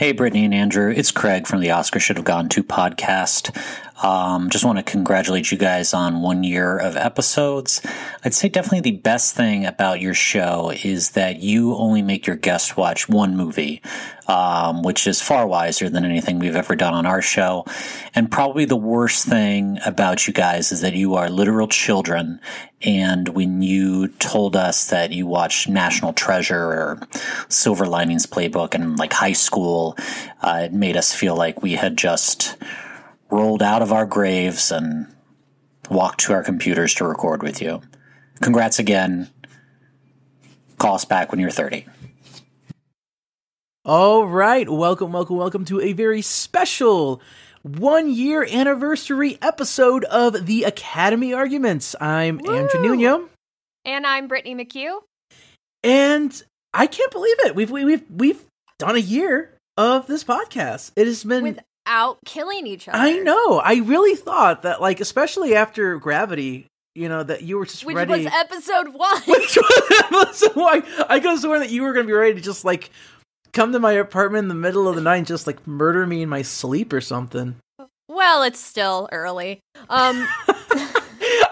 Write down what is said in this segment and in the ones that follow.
Hey, Brittney and Andrew. It's Craig from the Oscar Should Have Gone To podcast. Um, just want to congratulate you guys on one year of episodes. I'd say definitely the best thing about your show is that you only make your guests watch one movie, um, which is far wiser than anything we've ever done on our show. And probably the worst thing about you guys is that you are literal children. And when you told us that you watched National Treasure or Silver Linings Playbook in like high school, uh, it made us feel like we had just rolled out of our graves and walked to our computers to record with you. Congrats again. Call us back when you're 30. All right. Welcome, welcome, welcome to a very special one year anniversary episode of the Academy Arguments. I'm Woo! Andrew Nuno. And I'm Brittney McHugh. And I can't believe it. We've we've we've done a year of this podcast. It has been without killing each other. I know. I really thought that, like, especially after Gravity, you know, that you were just Which ready. was episode one. Which was episode one. I could have sworn that you were going to be ready to just like come to my apartment in the middle of the night and just like murder me in my sleep or something. well, it's still early. Um,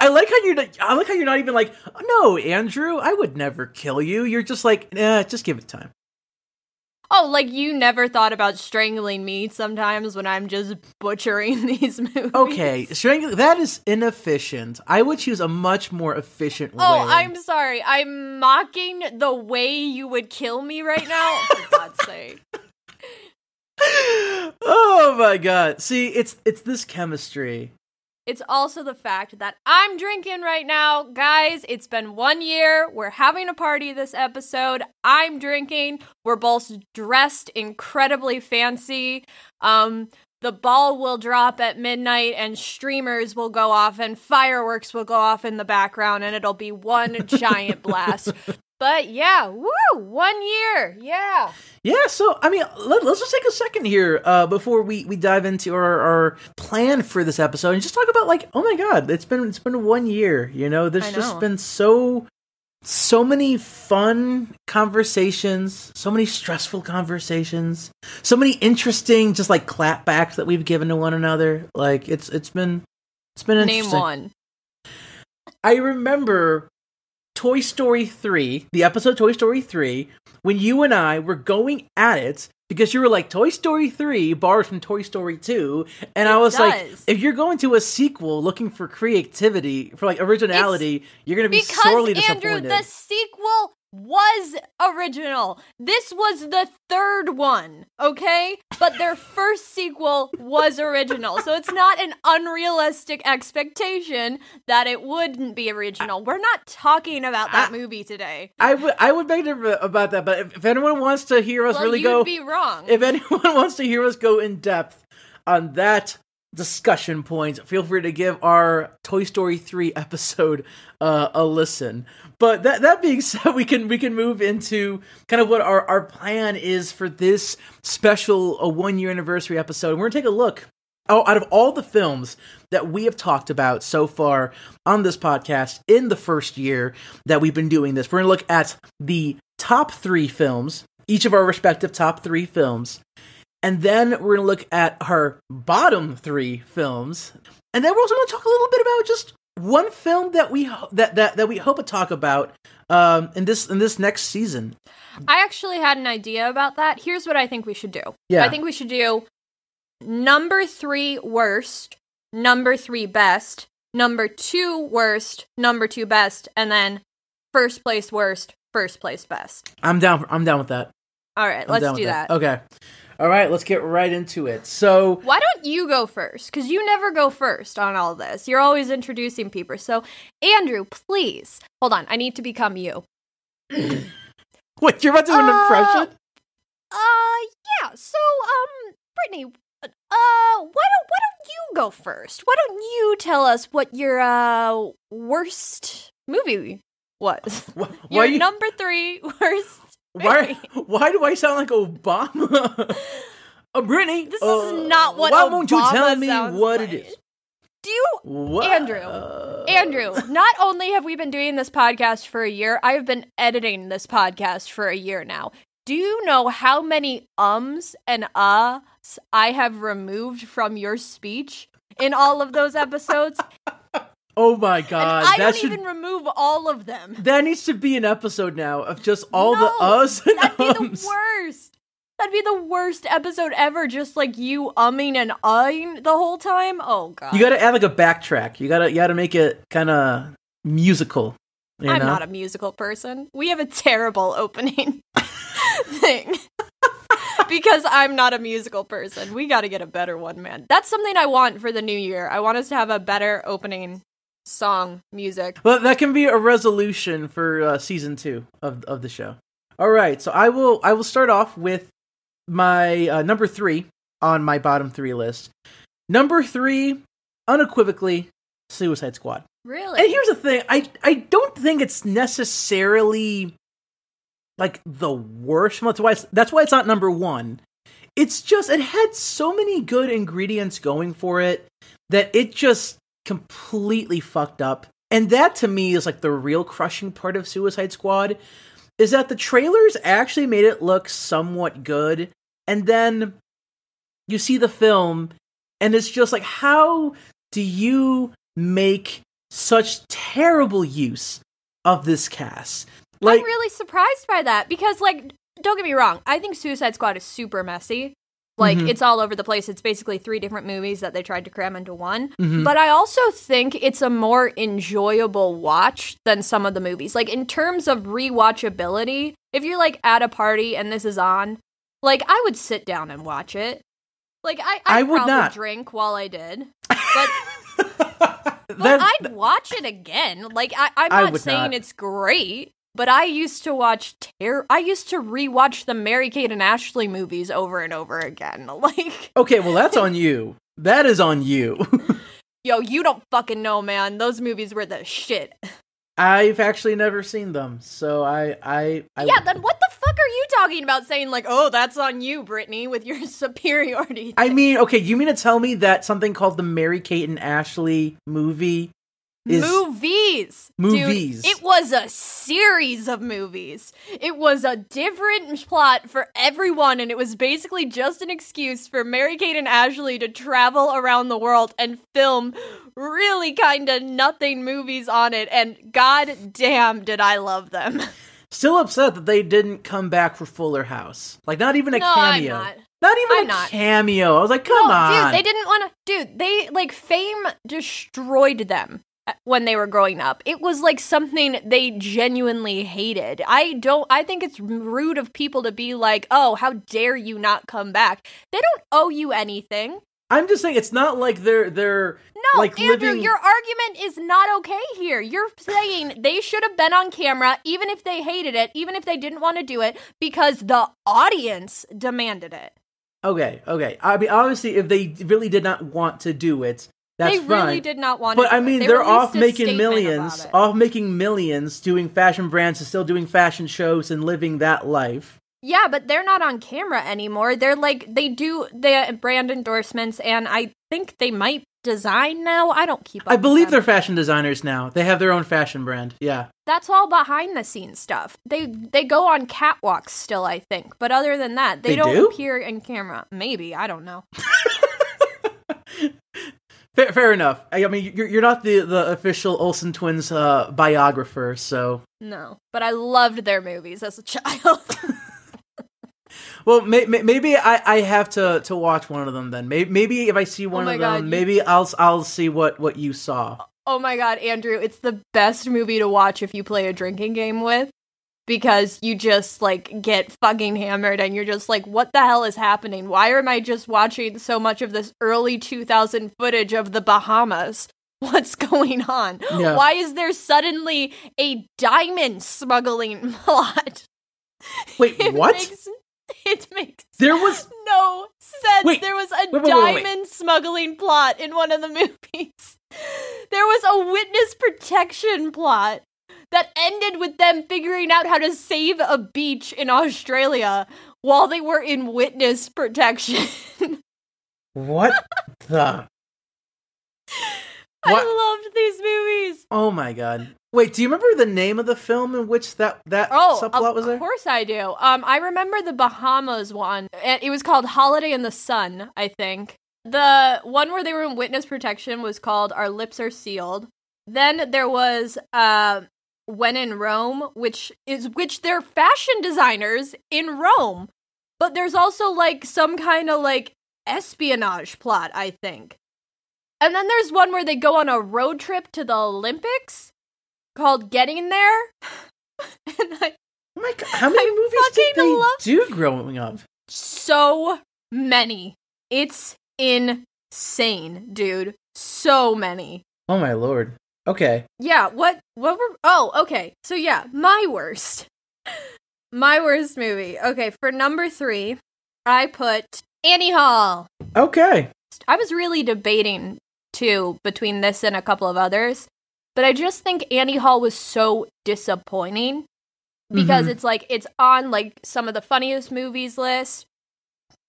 I like how you're. Not, I like how you're not even like, no, Andrew, I would never kill you. You're just like, eh, just give it time. Oh, like you never thought about strangling me sometimes when I'm just butchering these movies. Okay, strangle that is inefficient. I would choose a much more efficient oh, way. Oh, I'm sorry. I'm mocking the way you would kill me right now. For God's sake. oh my god. See, it's it's this chemistry. It's also the fact that I'm drinking right now. Guys, it's been one year. We're having a party this episode. I'm drinking. We're both dressed incredibly fancy. Um, the ball will drop at midnight and streamers will go off and fireworks will go off in the background and it'll be one giant blast. But yeah, woo, one year. Yeah. Yeah, so I mean, let, us just take a second here uh, before we, we dive into our, our plan for this episode and just talk about like, oh my god, it's been it's been one year. You know, there's I just been so so many fun conversations, so many stressful conversations, so many interesting just like clapbacks that we've given to one another. Like it's it's been it's been interesting. Name one. I remember Toy Story 3, the episode Toy Story 3, when you and I were going at it because you were like Toy Story 3 borrowed from Toy Story 2 and I It was like if you're going to a sequel looking for creativity, for like originality, you're going to be sorely disappointed. Because Andrew, the sequel was original. This was the third one, okay? But their first sequel was original. So it's not an unrealistic expectation that it wouldn't be original. We're not talking about that I- movie today. I would I would beg to about that, but if, if anyone wants to hear us well, really go be wrong. if anyone wants to hear us go in depth on that discussion point, feel free to give our Toy Story 3 episode uh, a listen. But that that being said, we can we can move into kind of what our, our plan is for this special a one year anniversary episode. We're gonna take a look Oh, out of all the films that we have talked about so far on this podcast in the first year that we've been doing this, we're going to look at the top three films, each of our respective top three films. And then we're going to look at our bottom three films. And then we're also going to talk a little bit about just one film that we ho- that, that that we hope to talk about um, in this in this next season. I actually had an idea about that. Here's what I think we should do. Yeah. I think we should do number three worst, number three best, number two worst, number two best, and then first place worst, first place best. I'm down. I'm down with that. All right, I'm let's do with that. Okay. All right, let's get right into it. So, Why don't you go first? Because you never go first on all this. You're always introducing people. So, Andrew, please hold on. I need to become you. wait, you're about to do an Uh, impression? Uh, yeah. So, um, Brittney, uh, why don't why don't you go first? Why don't you tell us what your uh worst movie was? Wh- Why, Your you, number three worst. Why, why do I sound like Obama? uh, Brittney, This uh, is not what Why won't you Obama tell me what like. it is? Do you What? Andrew, Uh, Andrew, not only have we been doing this podcast for a year, I have been editing this podcast for a year now. Do you know how many ums and uhs I have removed from your speech in all of those episodes? Oh my god, and I that don't should even remove all of them. that needs to be an episode now of just all the us and That'd be the worst. That'd be the worst episode ever. Just like you umming and uhing the whole time. Oh god. You got to add like a backtrack. You got to you got to make it kind of musical. You I'm know? not a musical person. We have a terrible opening thing. because I'm not a musical person. We got to get a better one, man. That's something I want for the new year. I want us to have a better opening song music. Well, that can be a resolution for uh, season two of of the show. All right, so I will I will start off with my uh, number three on my bottom three list. Number three, unequivocally, Suicide Squad. Really? And here's the thing: I I don't think it's necessarily like the worst. That's why it's, that's why it's not number one. It's just it had so many good ingredients going for it that it just completely fucked up. And that to me is like the real crushing part of Suicide Squad is that the trailers actually made it look somewhat good, and then you see the film, and it's just like how do you make such terrible use of this cast. Like I'm really surprised by that because, like, don't get me wrong, I think Suicide Squad is super messy. Like, Mhm. it's all over the place. It's basically three different movies that they tried to cram into one. Mhm. But I also think it's a more enjoyable watch than some of the movies. Like, in terms of rewatchability, if you're like at a party and this is on, like, I would sit down and watch it. Like, I, I'd I would probably not. drink while I did. But but That- I'd watch it again. Like I, I'm not saying not. it's great, but I used to watch ter- I used to rewatch the Mary Kate and Ashley movies over and over again. Like, okay, well that's on you. That is on you. yo, you don't fucking know, man. Those movies were the shit. I've actually never seen them, so I I, I yeah, then what the fuck are you talking about? Saying like, oh, that's on you, Brittney, with your superiority. I mean, okay, you mean to tell me that something called the Mary Kate and Ashley movie movies. Movies. Dude, it was a series of movies. It was a different plot for everyone, and it was basically just an excuse for Mary Kate and Ashley to travel around the world and film really kind of nothing movies on it. And god damn, did I love them. still upset that they didn't come back for Fuller House. Like not even a No, cameo. not. even I'm a not. cameo. I was like, come no, on. dude, they didn't want to. Dude, they like fame destroyed them Uh, when they were growing up. It was like something they genuinely hated. I don't. I think it's rude of people to be like, "Oh, how dare you not come back?" They don't owe you anything. I'm just saying it's not like they're they're No, like Andrew, living your argument is not okay here. You're saying they should have been on camera, even if they hated it, even if they didn't want to do it, because the audience demanded it. Okay, okay. I mean obviously if they really did not want to do it, that's they fine. really did not want to. But. I mean, They they're off making millions, off making millions, doing fashion brands and still doing fashion shows and living that life. Yeah, but they're not on camera anymore. They're like they do the brand endorsements, and I think they might design now. I don't keep. Up I believe they're fashion designers now. They have their own fashion brand. Yeah. That's all behind the scenes stuff. They they go on catwalks still, I think. But other than that, they, They don't do? appear in camera. Maybe I don't know. Fair, fair enough. I, I mean, you're, you're not the, the official Olsen twins uh, biographer, so. No, but I loved their movies as a child. Well, may, may, maybe I, I have to, to watch one of them then. Maybe, maybe if I see one Oh of God, them, you- maybe I'll I'll see what, what you saw. oh my god, Andrew, it's the best movie to watch if you play a drinking game with. Because you just like get fucking hammered and you're just like, what the hell is happening? Why am I just watching so much of this early 2000 footage of the Bahamas? What's going on? Yeah. Why is there suddenly a diamond smuggling plot? Wait, It what? Makes, it makes There was no sense. Wait, there was a wait, wait, diamond smuggling plot in one of the movies. There was a witness protection plot that ended with them figuring out how to save a beach in Australia while they were in witness protection. what the? What? I loved these movies. Oh my god. Wait, do you remember the name of the film in which that that Oh, subplot was there? Of course I do. Um, I remember the Bahamas one. It it was called Holiday in the Sun, I think. The one where they were in witness protection was called Our Lips Are Sealed. Then there was uh, When in Rome, which is which they're fashion designers in Rome, but there's also like some kind of like espionage plot, I think. And then there's one where they go on a road trip to the Olympics called Getting There. and I Oh my god, how many I movies did they love- do growing up? so many. It's insane, dude. So many. Oh my lord. Okay. Yeah, what what were Oh, okay. So yeah, my worst. My worst movie. Okay, for number 3, I put Annie Hall. Okay. I was really debating too between this and a couple of others, but I just think Annie Hall was so disappointing because Mhm. it's like it's on like some of the funniest movies list.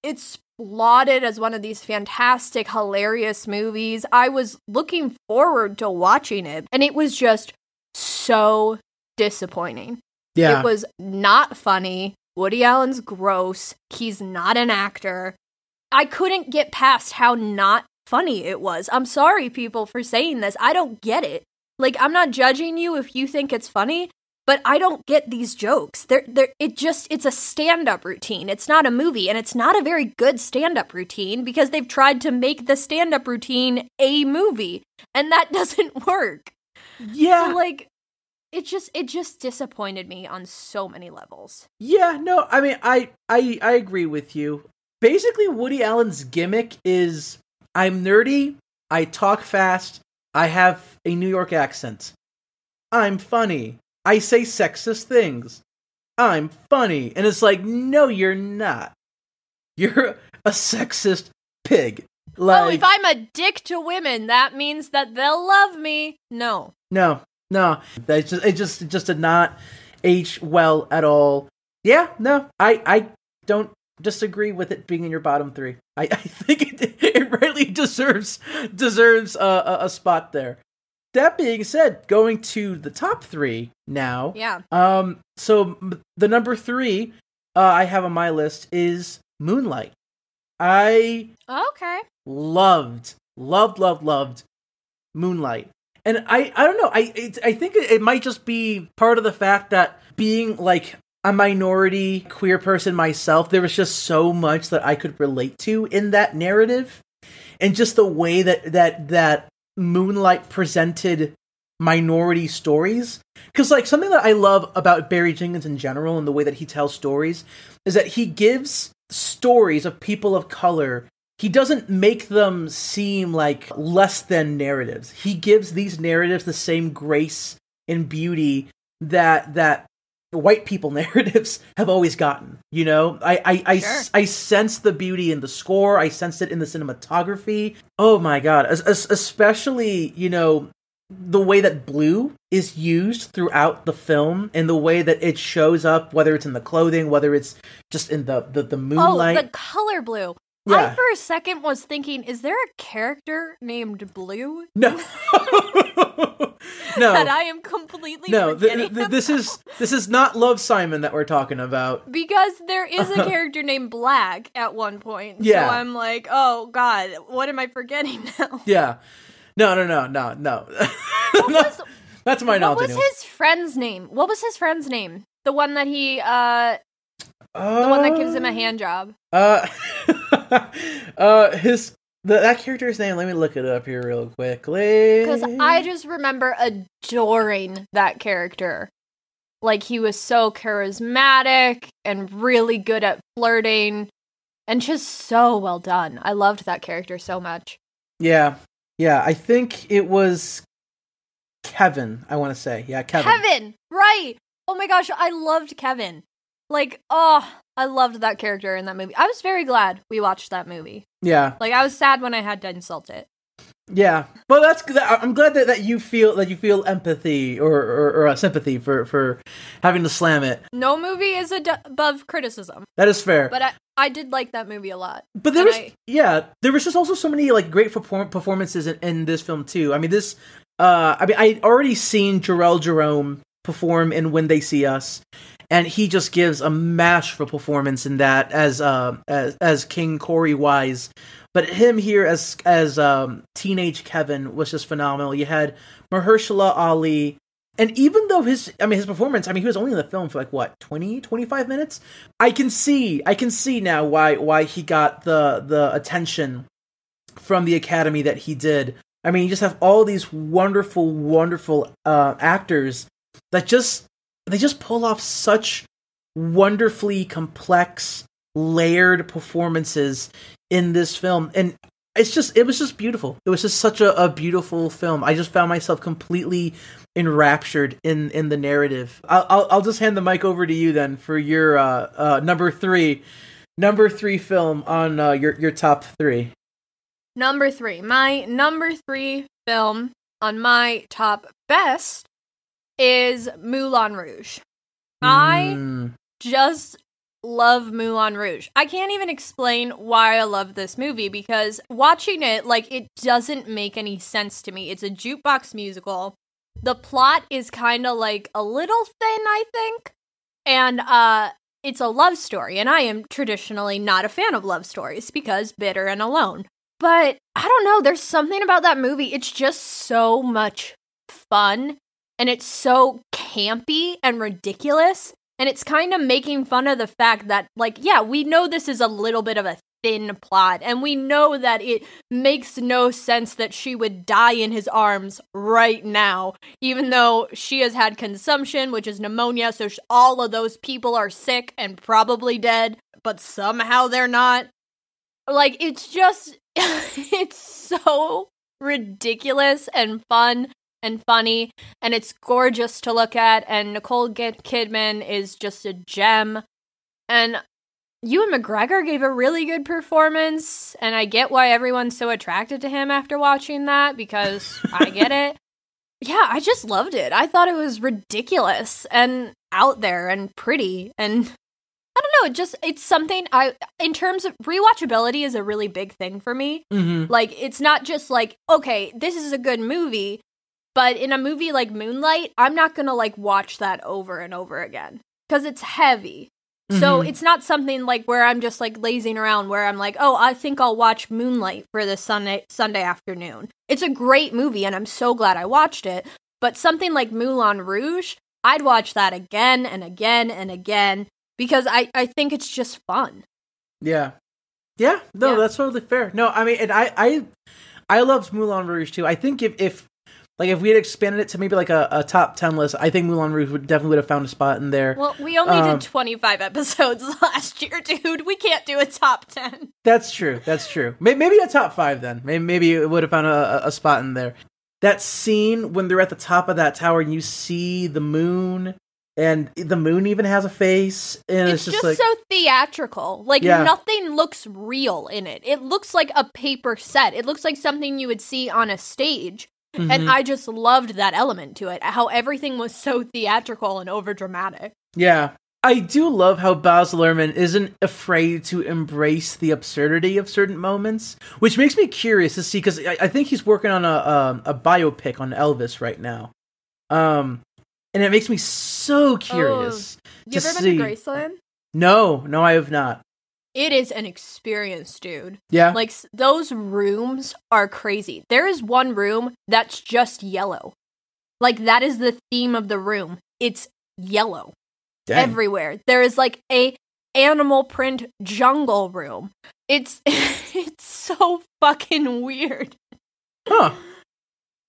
It's lauded as one of these fantastic, hilarious movies. I was looking forward to watching it, and it was just so disappointing. Yeah. It was not funny. Woody Allen's gross. He's not an actor. I couldn't get past how not funny it was. I'm sorry, people, for saying this. I don't get it. Like, I'm not judging you if you think it's funny, but I don't get these jokes. They're, they're, it just, it's a stand up routine. It's not a movie, and it's not a very good stand up routine because they've tried to make the stand up routine a movie, and that doesn't work. yeah. So, like, it just, it just disappointed me on so many levels. Yeah, no, I mean, I, I, I agree with you. Basically, Woody Allen's gimmick is I'm nerdy, I talk fast, I have a New York accent, I'm funny, I say sexist things, I'm funny, and it's like, no, you're not. You're a sexist pig. Like, oh, if I'm a dick to women, that means that they'll love me. No. No, no, that just it just it just did not age well at all. Yeah, no, I I don't disagree with it being in your bottom three. I, I think it, it really deserves deserves a, a, a spot there. That being said, going to the top three now. Yeah. Um, so the number three uh, I have on my list is Moonlight. I Okay. loved, loved, loved, loved Moonlight. And I, I don't know. I, it, I think it, it might just be part of the fact that being like a minority queer person myself, there was just so much that I could relate to in that narrative, and just the way that that that Moonlight presented minority stories. Because like something that I love about Barry Jenkins in general and the way that he tells stories is that he gives stories of people of color he doesn't make them seem like less than narratives. He gives these narratives the same grace and beauty that that white people narratives have always gotten. You know, I I I, Sure. I sense the beauty in the score. I sense it in the cinematography. Oh my god, es- especially you know the way that blue is used throughout the film and the way that it shows up whether it's in the clothing whether it's just in the the, the moonlight Oh, the color blue. Yeah. I for a second was thinking, is there a character named Blue No, no. that I am completely no. th- forgetting? th- this is this is not Love Simon that we're talking about. because there is a character named Black at one point. Yeah. So I'm like, oh god, what am I forgetting now? Yeah, no, no, no, no, no. What was, That's my what knowledge. What was anyway. his friend's name? What was his friend's name? The one that he, uh, the one that gives him a hand job. Uh, uh, his the, that character's name. Let me look it up here real quickly. Because I just remember adoring that character. Like he was so charismatic and really good at flirting and just so well done. I loved that character so much. yeah, yeah. I think it was Kevin. I want to say, yeah, Kevin. Kevin, right. Oh my gosh, I loved Kevin. Like, oh, I loved that character in that movie. I was very glad we watched that movie. Yeah, Like, I was sad when I had to insult it. yeah. Well, that's. good. I'm glad that, that you feel that you feel empathy or or, or uh, sympathy for for having to slam it. No movie is ad- above criticism, That is fair. but I, I did like that movie a lot. But there was, I- yeah, there was just also so many like great perform- performances in, in this film too. I mean, this uh, I mean, I'd already seen Jharrel Jerome perform in When They See Us, and he just gives a masterful performance in that as uh, as as King Korey Wise. But him here as as um, teenage Kevin was just phenomenal. You had Mahershala Ali, and even though his I mean his performance, I mean he was only in the film for like what 20 25 minutes. I can see I can see now why why he got the the attention from the academy that he did. I mean, you just have all these wonderful wonderful uh actors that just they just pull off such wonderfully complex layered performances in this film. And it's just it was just beautiful. It was just such a, a beautiful film. I just found myself completely enraptured in in the narrative. I'll i'll, I'll just hand the mic over to you then for your uh uh number three number three film on uh your your top three. Number three. My number three film on my top best is Moulin Rouge. I Mm, just love Moulin Rouge. I can't even explain why I love this movie because watching it, like, it doesn't make any sense to me. It's a jukebox musical. The plot is kind of like a little thin, I think. And, uh, it's a love story, and I am traditionally not a fan of love stories because bitter and alone. But I don't know, there's something about that movie. It's just so much fun and it's so campy and ridiculous and it's kind of making fun of the fact that like yeah we know this is a little bit of a thin plot and we know that it makes no sense that she would die in his arms right now even though she has had consumption which is pneumonia so sh- all of those people are sick and probably dead but somehow they're not. Like it's just it's so ridiculous and fun and funny and it's gorgeous to look at and Nicole Kidman is just a gem and Ewan McGregor gave a really good performance and I get why everyone's so attracted to him after watching that because I get it. Yeah, I just loved it. I thought it was ridiculous and out there and pretty and I don't know, it just it's something I in terms of rewatchability is a really big thing for me. mhm. Like it's not just like, okay, this is a good movie, but in a movie like Moonlight, I'm not going to like watch that over and over again cuz it's heavy. So Mhm. it's not something like where I'm just like lazing around where I'm like, "Oh, I think I'll watch Moonlight for this Sunday Sunday afternoon." It's a great movie and I'm so glad I watched it, but something like Moulin Rouge, I'd watch that again and again and again because I I think it's just fun. Yeah. Yeah, no, Yeah. that's totally fair. No, I mean, and I, I, I loved Moulin Rouge too. I think if, if, like, if we had expanded it to maybe like a, a top ten list, I think Moulin Rouge would definitely would have found a spot in there. Well, we only Um, did 25 episodes last year, dude. We can't do a top 10. That's true. That's true. May- Maybe a top five then. Maybe, maybe it would have found a, a- a spot in there. That scene when they're at the top of that tower and you see the moon, and the moon even has a face, and It's, it's, just, just, like, so theatrical. Like Yeah. nothing looks real in it. It looks like a paper set. It looks like something you would see on a stage. Mhm. And I just loved that element to it. How everything was so theatrical and overdramatic. Yeah. I do love how Baz Luhrmann isn't afraid to embrace the absurdity of certain moments, which makes me curious to see because I, I think he's working on a, a a biopic on Elvis right now, um, and it makes me so curious. You To ever see. been to Graceland? No, no, I have not. It is an experience, dude. Yeah, Like those rooms are crazy. There is one room that's just yellow. Like that is the theme of the room. It's yellow Dang. everywhere. There is like a animal print jungle room. It's it's so fucking weird. huh?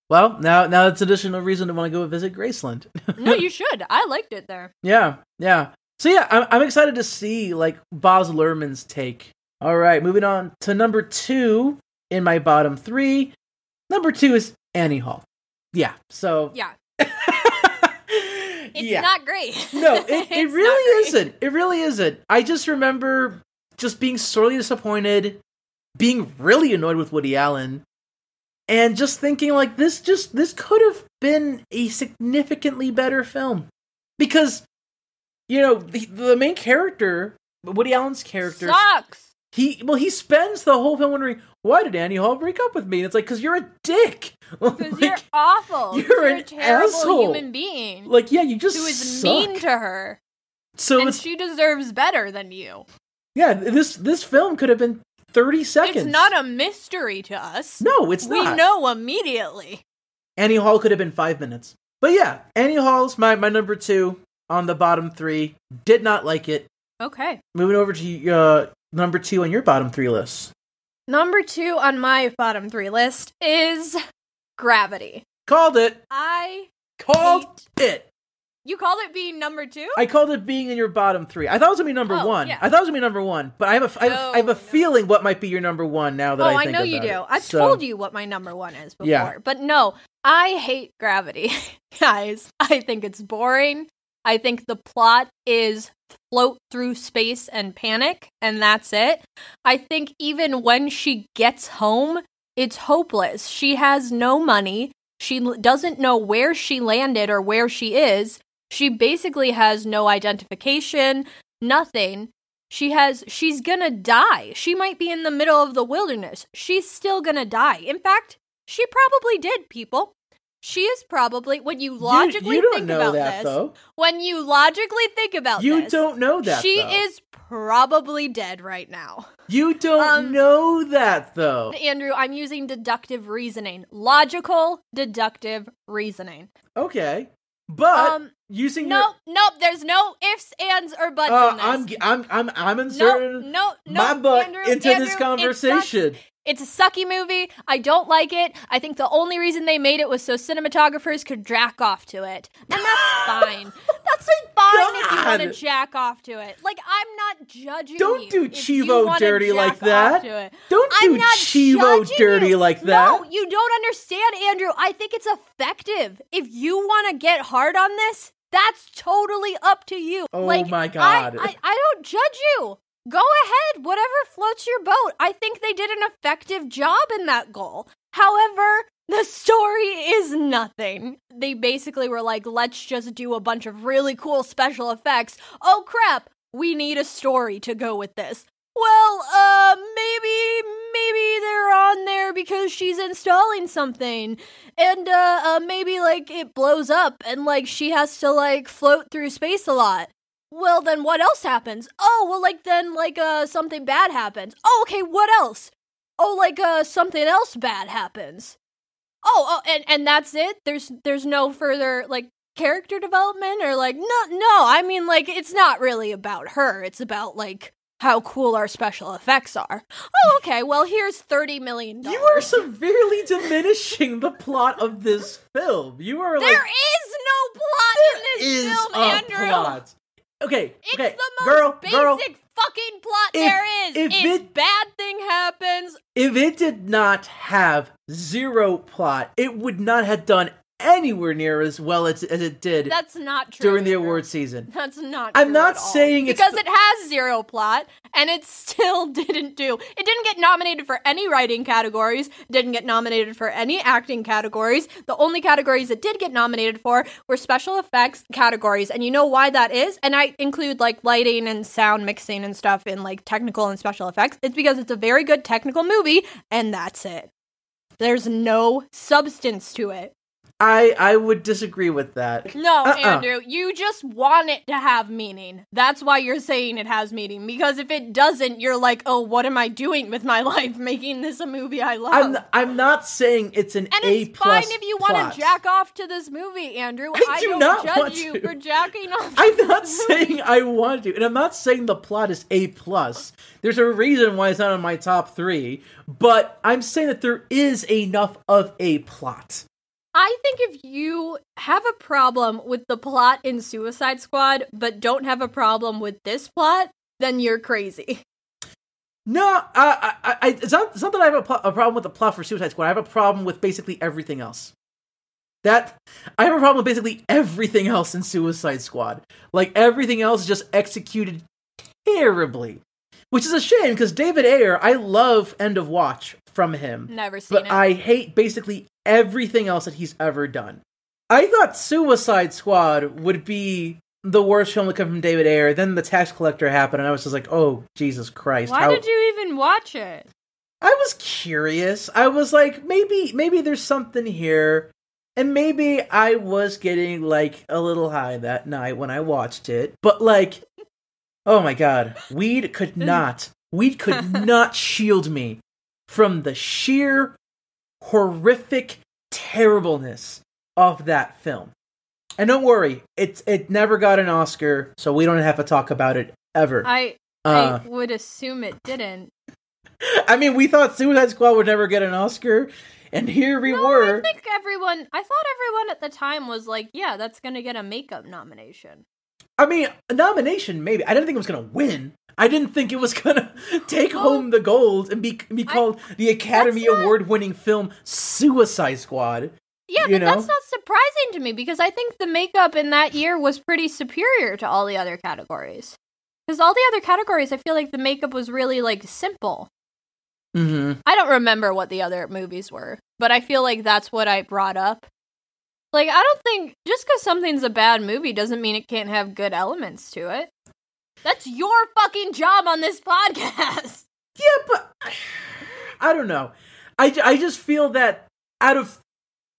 Well, now now it's additional reason to want to go visit Graceland. No, you should. I liked it there. Yeah, yeah. So yeah, I'm, I'm excited to see like Baz Luhrmann's take. All right, moving on to number two in my bottom three. Number two is Annie Hall. Yeah. So Yeah. It's yeah. not great. no, it, it really isn't. It really isn't. I just remember just being sorely disappointed, being really annoyed with Woody Allen, and just thinking like this just this could have been a significantly better film. Because you know, the, the main character, Woody Allen's character Sucks. he well he spends the whole film wondering why did Annie Hall break up with me? And it's like because you're a dick. Because Like- you're awful. you're You're, an a terrible asshole. human being like yeah, you just who is suck. mean to her, so and she deserves better than you. yeah. This this film could have been thirty seconds. It's not a mystery to us. no, it's we not. know immediately. Annie Hall could have been five minutes. But yeah, Annie Hall's my my number two on the bottom three. Did not like it. Okay. Moving over to uh, number two on your bottom three list. Number two on my bottom three list is Gravity. Called it. I Called it. you called it being number two? I called it being in your bottom three. I thought it was gonna be number Oh, one. yeah. I thought it was gonna be number one, but I have a I have, No, I have a no. feeling what might be your number one now that oh, I I, know you do. it. I've So- told you what my number one is before. Yeah. But no, I hate Gravity, guys. I think it's boring. I think the plot is float through space and panic, and that's it. I think even when she gets home, it's hopeless. She has no money. She doesn't know where she landed or where she is. She basically has no identification, nothing. She has she's gonna die. She might be in the middle of the wilderness. She's still gonna die. In fact, she probably did, people. She is probably when you You- logically you, don't think about that this. though. When you logically think about this, You this, don't know that. she though. is probably dead right now. You don't um, know that though. Andrew, I'm using deductive reasoning. Logical deductive reasoning. Okay, but um using no, nope, nope, there's no ifs, ands, or buts your, uh, in this. I'm I'm I'm I'm inserting no, no, my butt Andrew, into Andrew, this conversation. It's a sucky movie. I don't like it. I think the only reason they made it was so cinematographers could jack off to it. And that's fine. That's like fine if you want to jack off to it. Like, I'm not judging Don't you do if you Chivo dirty like that. Don't I'm do Chivo dirty you. like No, that. you don't understand, Andrew. I think it's effective. If you want to get hard on this, that's totally up to you. Oh like, my God. I, I, I don't judge you. Go ahead, whatever floats your boat. I think they did an effective job in that goal. However, the story is nothing. They basically were like, let's just do a bunch of really cool special effects. Oh crap, we need a story to go with this. Well, uh, maybe, maybe they're on there because she's installing something. And, uh, uh, maybe, like, it blows up and, like, she has to, like, float through space a lot. Well, then what else happens? Oh, well, like, then, like, uh, something bad happens. Oh, okay, what else? Oh, like, uh, something else bad happens. Oh, oh, and, and that's it? There's, there's no further, like, character development or, like, no, no, I mean, like, it's not really about her. It's about, like, how cool our special effects are. Oh, okay, well, here's $30 million. You are severely diminishing the plot of this film. You are There like is no plot in this is film, a Andrew. plot. Okay, It's okay, the most girl, basic girl. fucking plot If- there is. if it's it- bad thing happens. If it did not have zero plot, it would not have done anywhere near as well as, as it did That's not true. during the award season. That's not. I'm not at all. saying it's because it has zero plot, and it still didn't do. It didn't get nominated for any writing categories. Didn't get nominated for any acting categories. The only categories it did get nominated for were special effects categories, and you know why that is? And I include like lighting and sound mixing and stuff in like technical and special effects. It's because it's a very good technical movie, and that's it. There's no substance to it. I I would disagree with that. No, Uh-uh. Andrew, you just want it to have meaning. That's why you're saying it has meaning. Because if it doesn't, you're like, oh, what am I doing with my life making this a movie I love? I'm I'm not saying it's an and A it's fine if you plot. want to jack off to this movie, Andrew. I do don't not judge want you to. for jacking off. I'm not movie. saying I want to, and I'm not saying the plot is A plus. There's a reason why it's not on my top three, but I'm saying that there is enough of a plot. I think if you have a problem with the plot in Suicide Squad, but don't have a problem with this plot, then you're crazy. No, I, I, I, it's, not, it's not that I have a, pl- a problem with the plot for Suicide Squad. I have a problem with basically everything else. That I have a problem with basically everything else in Suicide Squad. Like everything else is just executed terribly, which is a shame because David Ayer, I love End of Watch from him. Never seen it. but it. I hate basically everything else that he's ever done. I thought Suicide Squad would be the worst film to come from David Ayer. Then the tax collector happened, and I was just like, oh Jesus Christ! Why how- did you even watch it? I was curious. I was like, maybe, maybe there's something here, and maybe I was getting like a little high that night when I watched it. But like, oh my god, weed could not, weed could not shield me from the sheer horrific terribleness of that film. And don't worry, it's it never got an Oscar, so we don't have to talk about it ever. I Uh, I would assume it didn't. I mean, we thought Suicide Squad would never get an Oscar, and here we No, were. I think everyone. I thought everyone at the time was like, "Yeah, that's gonna get a makeup nomination." I mean, a nomination maybe. I didn't think it was gonna win. I didn't think it was gonna take Well, home the gold and be be I- called the Academy not- Award winning film Suicide Squad. Yeah, You but that's not surprising to me because I think the makeup in that year was pretty superior to all the other categories. Because all the other categories, I feel like the makeup was really like simple. Mm-hmm. I don't remember what the other movies were, but I feel like that's what I brought up. Like, I don't think just because something's a bad movie doesn't mean it can't have good elements to it. That's your fucking job on this podcast. Yeah, but I don't know. I, I just feel that out of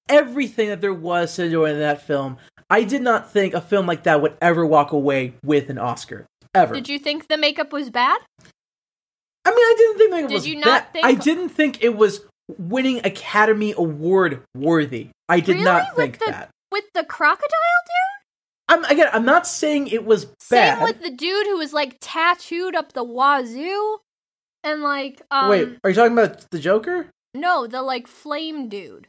everything that there was to enjoy in that film, I did not think a film like that would ever walk away with an Oscar. Ever. Did you think the makeup was bad? I mean, I didn't think it Did was you not think- I didn't think it was winning Academy Award worthy. I did Really? not think the- that. With the crocodile dude? I'm again. I'm not saying it was bad. Same with the dude who was like tattooed up the wazoo. And like, um, Wait, are you talking about the Joker? no, the like flame dude.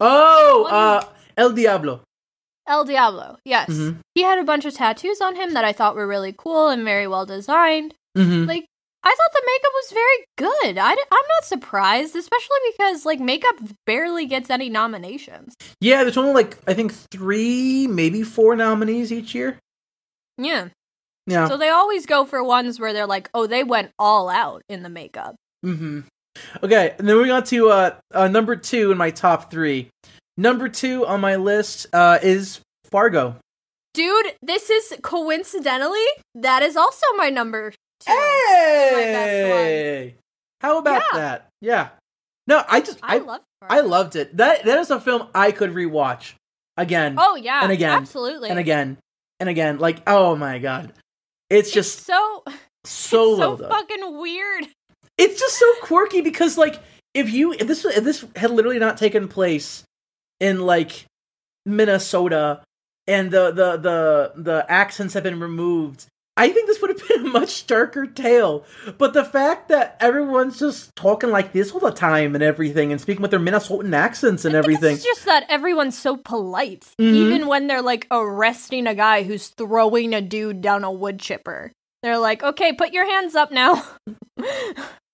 Oh, One- uh, El Diablo. El Diablo, yes. Mhm. He had a bunch of tattoos on him that I thought were really cool and very well designed. Mm-hmm. Like, I thought the makeup was very good. I, am not surprised, especially because, like, makeup barely gets any nominations. Yeah, there's only like I think three, maybe four nominees each year. Yeah. Yeah. So they always go for ones where they're like, oh, they went all out in the makeup. Mm-hmm. Okay, and then moving on to uh, uh, number two in my top three. Number two on my list uh, is Fargo. Dude, this is coincidentally, that is also my number two. Hey, how about Yeah. that? Yeah. No, I just I, I love I loved it. That that is a film I could rewatch again Oh, yeah. And again, Absolutely. and again and again. Like, oh my god, it's It's just so, so it's well so done. fucking weird. it's just so quirky because like if you if this if this had literally not taken place in like Minnesota and the the the the accents have been removed, I think this would have been a much darker tale. But the fact that everyone's just talking like this all the time and everything and speaking with their Minnesotan accents and everything. It's just that everyone's so polite, Mhm. even when they're like arresting a guy who's throwing a dude down a wood chipper. They're like, "Okay, put your hands up now."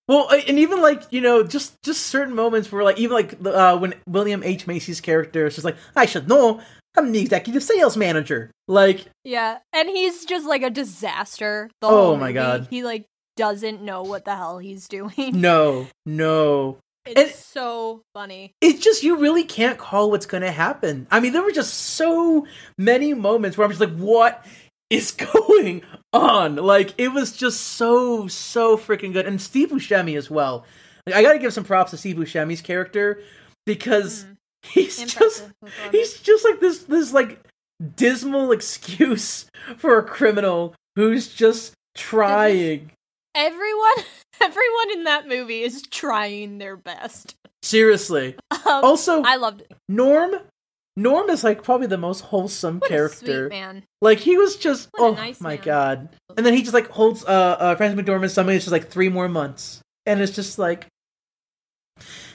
Well, and even like you know, just just certain moments where like even like uh, when William H Macy's character is just like, I should know, I'm the executive sales manager. Like, yeah, and he's just like a disaster. The Oh whole my movie. God. he like doesn't know what the hell he's doing. no, no, It's and- so funny. it's just you really can't call what's going to happen. I mean, there were just so many moments where I'm just like, what is going on? Like, it was just so so freaking good, and Steve Buscemi as well. Like, I got to give some props to Steve Buscemi's character because Mhm. He's just Impressive he's just like this this like dismal excuse for a criminal who's just trying. everyone, everyone in that movie is trying their best. Seriously. Um, Also, I loved it. Norm Norm is like probably the most wholesome What character. man. Like he was just What oh nice my man. god. And then he just like holds uh uh Frances McDormand's somebody it's just like three more months. And it's just like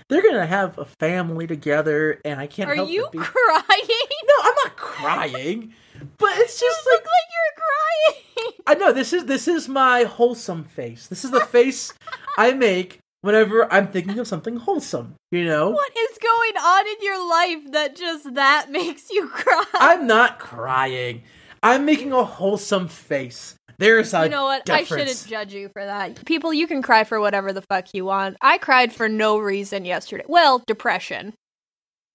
they're gonna have a family together and I can't Are help you be crying? No, I'm not crying. But it's You just like look like you're crying. I know this is this is my wholesome face. This is the face I make whenever I'm thinking of something wholesome. You know, What is going on in your life that just that makes you cry? I'm not crying. I'm making a wholesome face. There's a you know what? I shouldn't judge you for that. People, you can cry for whatever the fuck you want. I cried for no reason yesterday. Well, depression.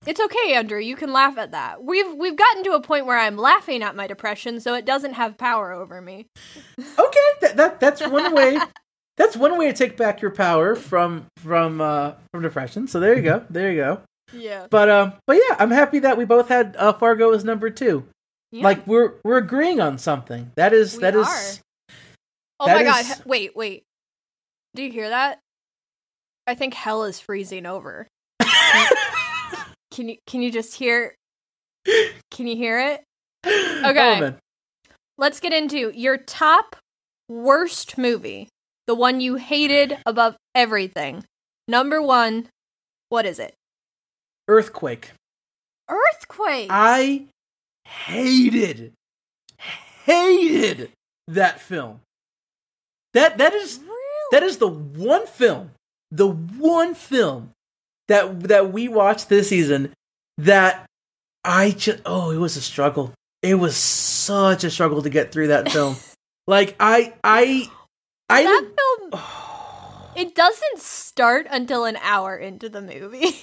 It's okay, Andrew. You can laugh at that. We've we've gotten to a point where I'm laughing at my depression, so it doesn't have power over me. Okay, that, that that's one way. that's one way to take back your power from from uh from depression. So there you go. There you go. Yeah. But um, but yeah, I'm happy that we both had uh, Fargo as number two. Yeah. Like we're we're agreeing on something. That is We that is. are. oh that my god! is- he- Wait, wait. Do you hear that? I think hell is freezing over. Can you can you just hear? Can you hear it? Oh, Okay. man. Let's get into your top worst movie, the one you hated above everything. Number one, what is it? Earthquake. Earthquake. I hated hated that film. That that is really? that is the one film, the one film that that we watched this season that I just oh, it was a struggle. It was such a struggle to get through that film. like I I I that film. It doesn't start until an hour into the movie.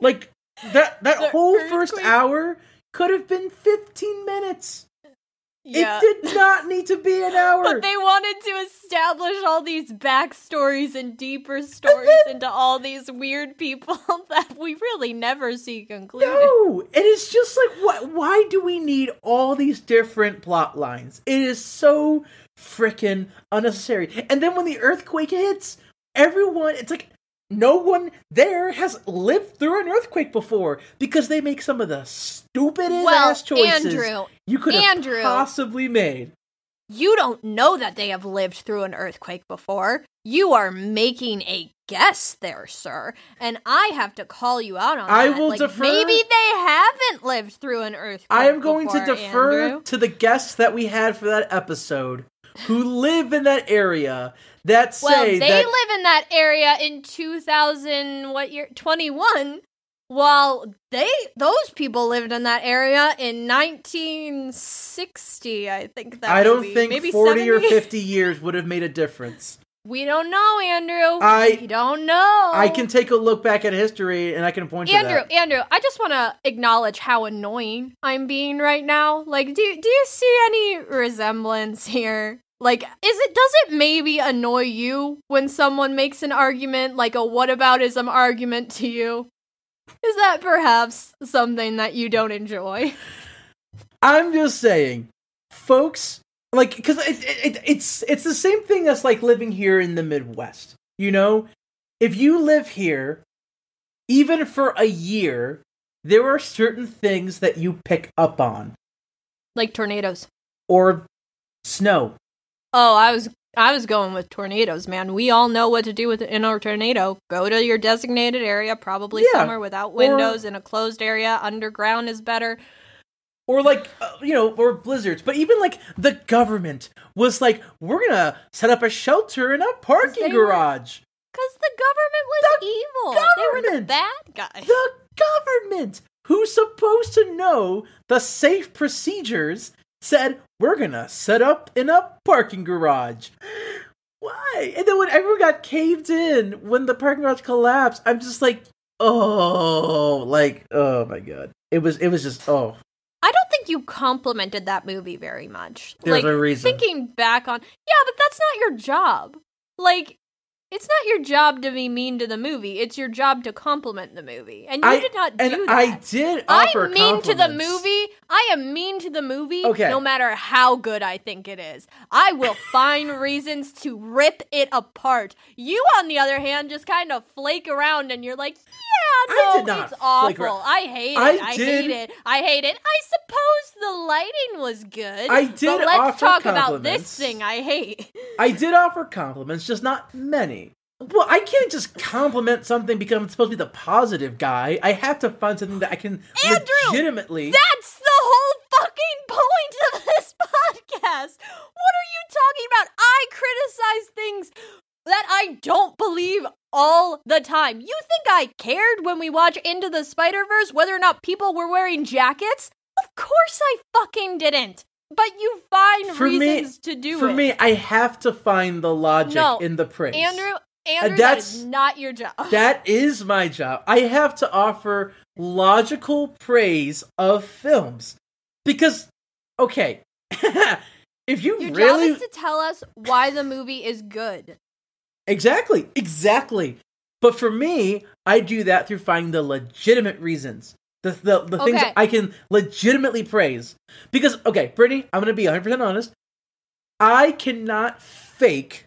like that that The whole first hour could have been 15 minutes. yeah. It did not need to be an hour. But they wanted to establish all these backstories and deeper stories and into all these weird people that we really never see concluded. No, and it's just like what? Why do we need all these different plot lines? It is so freaking unnecessary. And then when the earthquake hits, everyone, it's like no one there has lived through an earthquake before because they make some of the stupidest Well, ass choices Andrew, you could have Andrew. possibly made. you don't know that they have lived through an earthquake before. You are making a guess there, sir. And I have to call you out on I that. will Like, defer- Maybe they haven't lived through an earthquake. I am going to defer Andrew. to the guests that we had for that episode who live in that area that Well, they that live in that area in 2000 what year 21 while they those people lived in that area in 1960 I think that I don't maybe, think maybe 40 or 50 years would have made a difference. We don't know, Andrew. I- we don't know. I can take a look back at history and I can point to Andrew, that. Andrew, I just want to acknowledge how annoying I'm being right now. Like, do do you see any resemblance here? Like, is it does it maybe annoy you when someone makes an argument like a whataboutism argument to you? Is that perhaps something that you don't enjoy? I'm just saying, folks, like, because it, it, it's it's the same thing as like living here in the Midwest. You know, if you live here, even for a year, there are certain things that you pick up on, Like tornadoes. or snow. Oh, I was I was going with tornadoes, man. We all know what to do with in a tornado. Go to your designated area, probably Yeah, somewhere without windows in a closed area. Underground is better. or like uh, you know or blizzards but even like the government was like we're gonna set up a shelter in a parking garage Because the government was The evil. They were the government! bad guys. the government who's supposed to know the safe procedures said we're gonna set up in a parking garage why and then when everyone got caved in when the parking garage collapsed i'm just like oh like oh my god it was it was just oh I don't think you complimented that movie very much. There's like a reason. thinking back on, yeah, but that's not your job. Like, it's not your job to be mean to the movie. It's your job to compliment the movie, and you I- did not do and that. i did offer I'm mean to the movie. I am mean to the movie Okay. no matter how good I think it is. I will find reasons to rip it apart. You, on the other hand, just kind of flake around and you're like, yeah, I no, did not it's awful. I hate it. I I, did- hate it. I hate it. I suppose the lighting was good. I did But let's talk about this thing I hate. I did offer compliments, just not many. Well, I can't just compliment something because I'm supposed to be the positive guy. I have to find something that I can Andrew, legitimately. That's the whole fucking point of this podcast. What are you talking about? I criticize things that I don't believe all the time. You think I cared when we watched Into the Spider Verse whether or not people were wearing jackets? Of course I fucking didn't. But you find For me- reasons to do For it. For me, I have to find the logic No, in the praise. Andrew, Andrew, that that's- is not your job. That is my job. I have to offer logical praise of films. Because, okay, if you your really. job is to tell us why the movie is good. Exactly, exactly. But for me, I do that through finding the legitimate reasons. The, the, the things I can legitimately praise. Because, okay, Brittney, I'm going to be 100% honest. I cannot fake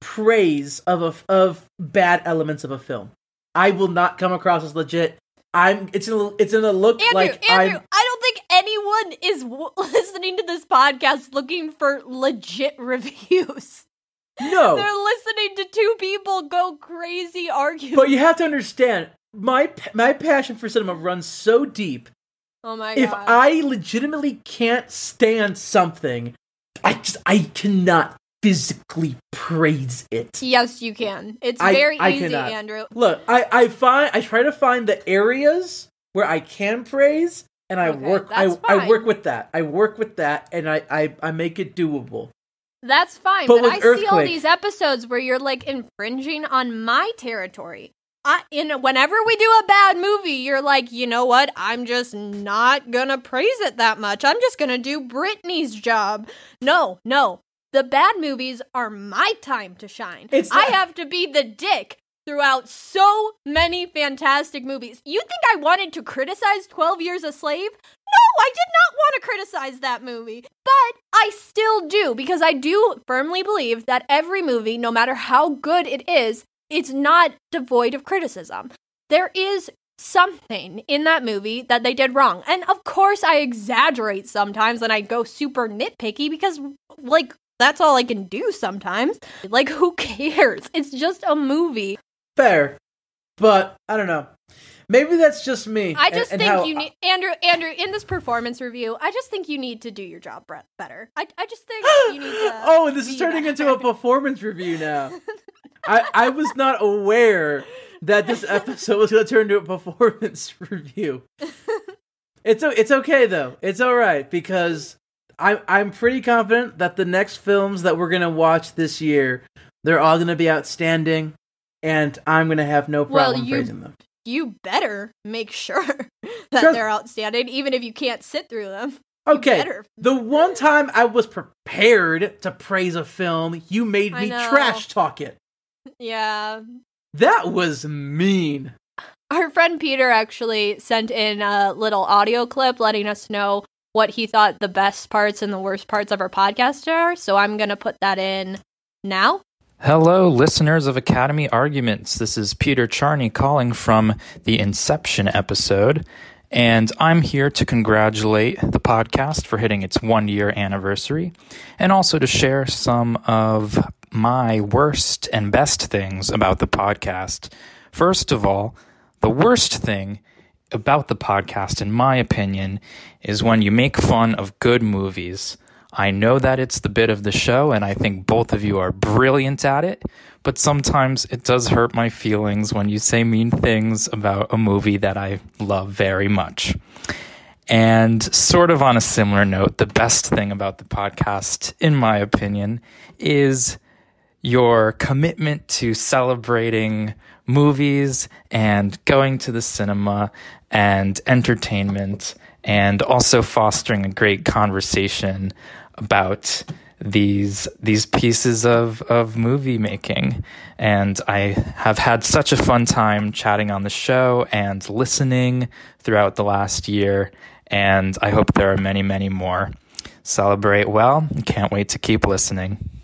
praise of a, of bad elements of a film. I will not come across as legit. I'm. It's in. A, it's in a look Andrew, like Andrew, I'm. I don't think anyone is w- listening to this podcast looking for legit reviews. No, They're listening to two people go crazy arguing. but you have to understand. My my passion for cinema runs so deep oh my if. I legitimately can't stand something, I just I cannot physically praise it. yes, you can. It's I- very I easy, cannot. Andrew. Look, I I find I try to find the areas where I can praise, and I Okay, work I that's I work with that. I work with that, and I I, I make it doable. That's fine, But but, I see all these episodes where you're like infringing on my territory. I, in whenever we do a bad movie, you're like, you know what? I'm just not gonna praise it that much. I'm just gonna do Brittney's job. No, no, the bad movies are my time to shine. It's I not- have to be the dick throughout so many fantastic movies. You think I wanted to criticize 12 Years a Slave? No, I did not want to criticize that movie. But I still do because I do firmly believe that every movie, no matter how good it is, it's not devoid of criticism. There is something in that movie that they did wrong. And of course, I exaggerate sometimes and I go super nitpicky because, like, that's all I can do sometimes. Like, who cares? It's just a movie. Fair, but I don't know. Maybe that's just me. I and- just and think how- you need Andrew. Andrew, in this performance review, I just think you need to do your job better. I, I just think you need to. oh, this is turning into a performance review now. I, I was not aware that this episode was going to turn into a performance review. It's it's okay though. It's all right because I'm I'm pretty confident that the next films that we're gonna watch this year, they're all gonna be outstanding, and I'm gonna have no Well, problem you- praising them. You better make sure that they're outstanding, even if you can't sit through them. Okay, the one time I was prepared to praise a film, you made me trash talk it. Yeah. That was mean. Our friend Peter actually sent in a little audio clip letting us know what he thought the best parts and the worst parts of our podcast are. So I'm going to put that in now. Hello, listeners of Academy Arguments. This is Peter Charney calling from the Inception episode, and I'm here to congratulate the podcast for hitting its one year anniversary, and also to share some of my worst and best things about the podcast. First of all, the worst thing about the podcast, in my opinion, is when you make fun of good movies. I know that it's the bit of the show, and I think both of you are brilliant at it, but sometimes it does hurt my feelings when you say mean things about a movie that I love very much. And sort of on a similar note, the best thing about the podcast, in my opinion, is your commitment to celebrating movies and going to the cinema and entertainment and also fostering a great conversation about these these pieces of of movie making. And I have had such a fun time chatting on the show and listening throughout the last year. And I hope there are many many more. Celebrate well. Can't wait to keep listening